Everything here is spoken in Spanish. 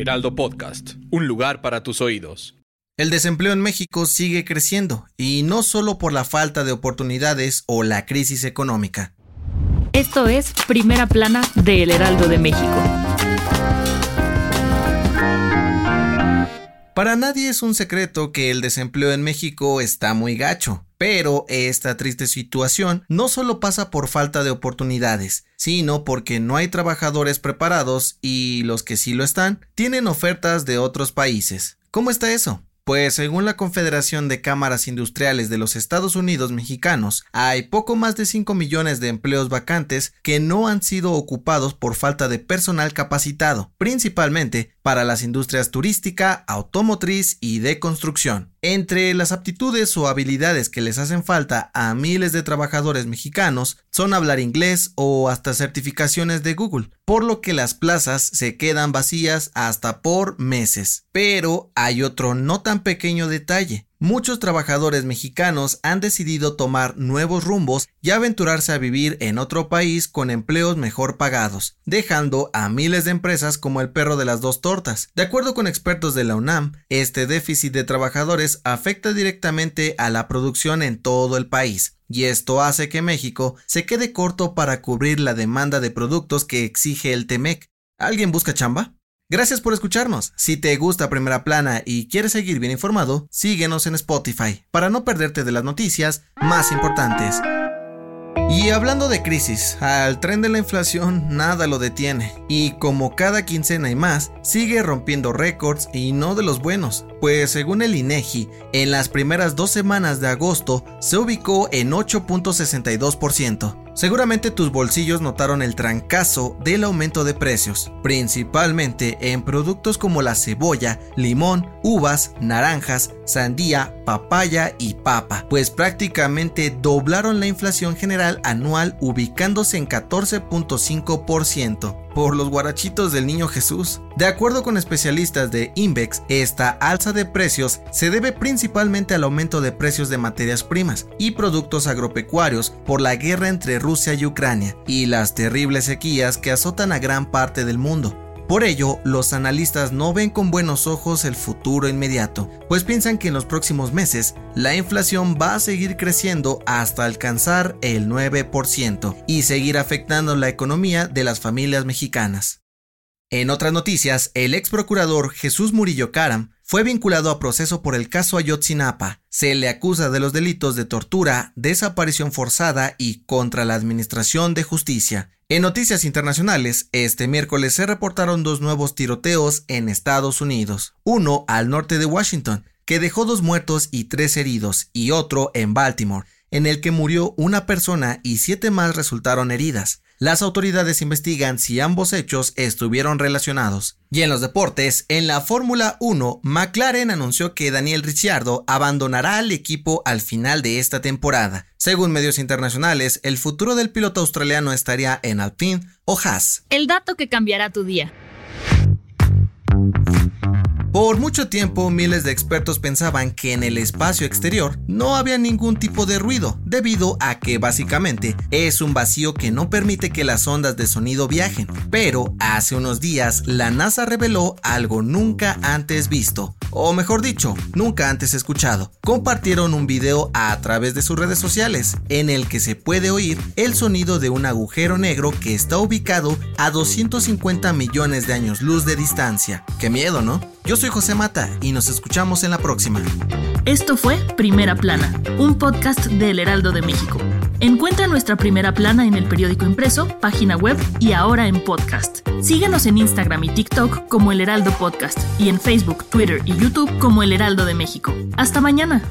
Heraldo Podcast, un lugar para tus oídos. El desempleo en México sigue creciendo, y no solo por la falta de oportunidades o la crisis económica. Esto es Primera Plana de El Heraldo de México. Para nadie es un secreto que el desempleo en México está muy gacho, pero esta triste situación no solo pasa por falta de oportunidades, sino porque no hay trabajadores preparados y los que sí lo están tienen ofertas de otros países. ¿Cómo está eso? Pues según la Confederación de Cámaras Industriales de los Estados Unidos Mexicanos, hay poco más de 5 millones de empleos vacantes que no han sido ocupados por falta de personal capacitado, principalmente para las industrias turística, automotriz y de construcción. Entre las aptitudes o habilidades que les hacen falta a miles de trabajadores mexicanos son hablar inglés o hasta certificaciones de Google, por lo que las plazas se quedan vacías hasta por meses. Pero hay otro no tan pequeño detalle. Muchos trabajadores mexicanos han decidido tomar nuevos rumbos y aventurarse a vivir en otro país con empleos mejor pagados, dejando a miles de empresas como el perro de las dos tortas. De acuerdo con expertos de la UNAM, este déficit de trabajadores afecta directamente a la producción en todo el país, y esto hace que México se quede corto para cubrir la demanda de productos que exige el TEMEC. ¿Alguien busca chamba? Gracias por escucharnos. Si te gusta Primera Plana y quieres seguir bien informado, síguenos en Spotify para no perderte de las noticias más importantes. Y hablando de crisis, al tren de la inflación nada lo detiene, y como cada quincena y más, sigue rompiendo récords y no de los buenos, pues según el INEGI, en las primeras dos semanas de agosto se ubicó en 8.62%. Seguramente tus bolsillos notaron el trancazo del aumento de precios, principalmente en productos como la cebolla, limón, uvas, naranjas, sandía, papaya y papa, pues prácticamente doblaron la inflación general anual ubicándose en 14.5% por los guarachitos del niño Jesús. De acuerdo con especialistas de Invex, esta alza de precios se debe principalmente al aumento de precios de materias primas y productos agropecuarios por la guerra entre Rusia y Ucrania y las terribles sequías que azotan a gran parte del mundo. Por ello, los analistas no ven con buenos ojos el futuro inmediato, pues piensan que en los próximos meses la inflación va a seguir creciendo hasta alcanzar el 9% y seguir afectando la economía de las familias mexicanas. En otras noticias, el ex procurador Jesús Murillo Caram fue vinculado a proceso por el caso Ayotzinapa. Se le acusa de los delitos de tortura, desaparición forzada y contra la administración de justicia. En noticias internacionales, este miércoles se reportaron dos nuevos tiroteos en Estados Unidos, uno al norte de Washington, que dejó dos muertos y tres heridos, y otro en Baltimore, en el que murió una persona y siete más resultaron heridas. Las autoridades investigan si ambos hechos estuvieron relacionados. Y en los deportes, en la Fórmula 1, McLaren anunció que Daniel Ricciardo abandonará al equipo al final de esta temporada. Según medios internacionales, el futuro del piloto australiano estaría en Alpine o Haas. El dato que cambiará tu día. Por mucho tiempo, miles de expertos pensaban que en el espacio exterior no había ningún tipo de ruido, debido a que básicamente es un vacío que no permite que las ondas de sonido viajen. Pero hace unos días, la NASA reveló algo nunca antes visto, o mejor dicho, nunca antes escuchado. Compartieron un video a través de sus redes sociales, en el que se puede oír el sonido de un agujero negro que está ubicado a 250 millones de años luz de distancia. Qué miedo, ¿no? Yo soy José Mata y nos escuchamos en la próxima. Esto fue Primera Plana, un podcast del Heraldo de México. Encuentra nuestra Primera Plana en el periódico impreso, página web y ahora en podcast. Síguenos en Instagram y TikTok como El Heraldo Podcast y en Facebook, Twitter y YouTube como El Heraldo de México. Hasta mañana.